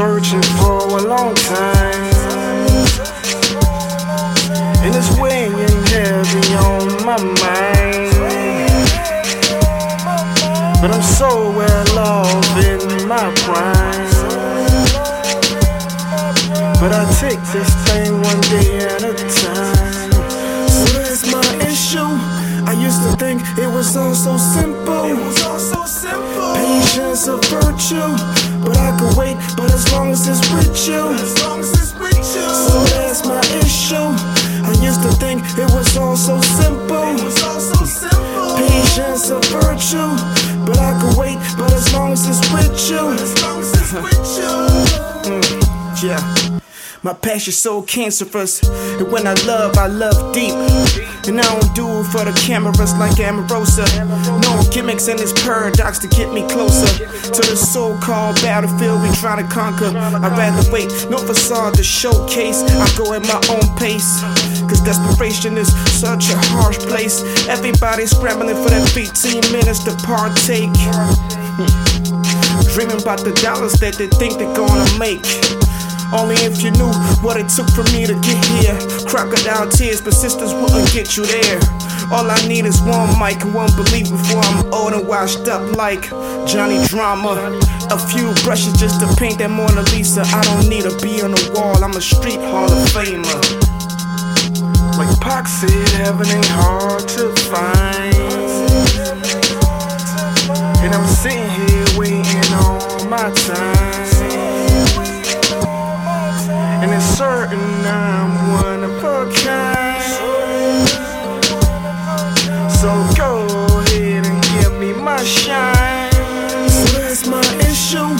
for a long time. And it's weighing heavy on my mind. But I'm so well off in my prime. But I take this thing one day at a time. So that's my issue. I used to think it was all so simple. It was all so simple. Patience a virtue. But I could wait, but as long as it's with you. As long as it's with you. So that's my issue. I used to think it was all so simple. It was all so simple. Patience a virtue. But I could wait, but as long as it's with you. As long as it's with you. Mm, yeah. My passion's so cancerous. And when I love, I love deep. And I don't do it for the cameras like Omarosa. No gimmicks in this paradox to get me closer to the so called battlefield we try to conquer. I'd rather wait, no facade to showcase. I go at my own pace. Cause desperation is such a harsh place. Everybody's scrambling for that 15 minutes to partake. Hmm. Dreaming about the dollars that they think they're gonna make. Only if you knew what it took for me to get here. Crocodile tears, persistence wouldn't get you there. All I need is one mic and one belief before I'm old and washed up like Johnny Drama. A few brushes just to paint that Mona Lisa. I don't need to be on the wall, I'm a street Hall of Famer. Like Pac said, heaven ain't hard to find. Certain I'm one of a kind. So go ahead and give me my shine. So that's my issue.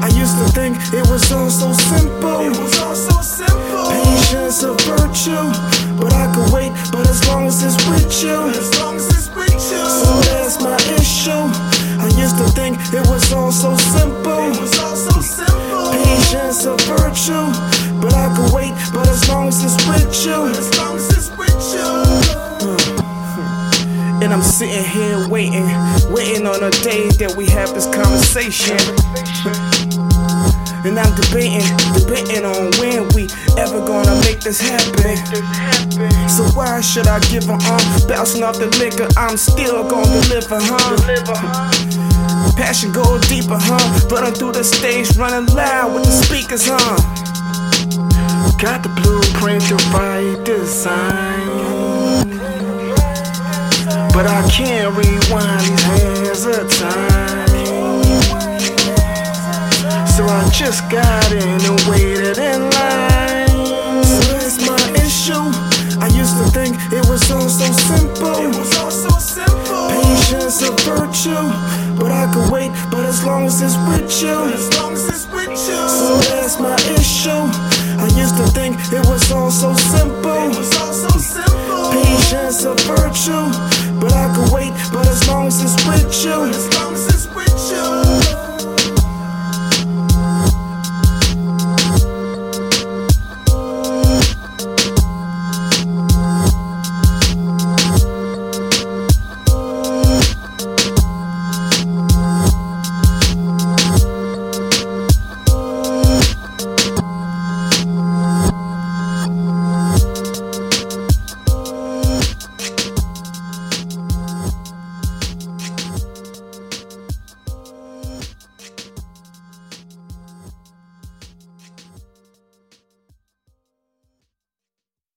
I used to think it was all so simple. It was all so simple. Patience a virtue. But I could wait, but as long as it's with you. As long as it's with you. So that's my issue. I used to think it was all so sitting here waiting, waiting on a day that we have this conversation. And I'm debating, debating on when we ever gonna make this happen. So why should I give a um? Bouncing off the liquor, I'm still gonna deliver, huh? Passion go deeper, huh? Running through the stage, running loud with the speakers, huh? Got the blueprint to right design. But I can't rewind these hands of time. So I just got in and waited in line. So that's my issue. I used to think it was all so simple. It was all so simple. Patience a virtue. But I could wait, but as long as it's with you. As long as it's with you. So that's my issue. I used to think it was all so simple. It was all so simple. Patience a virtue. But I can wait, but as long as it's with you.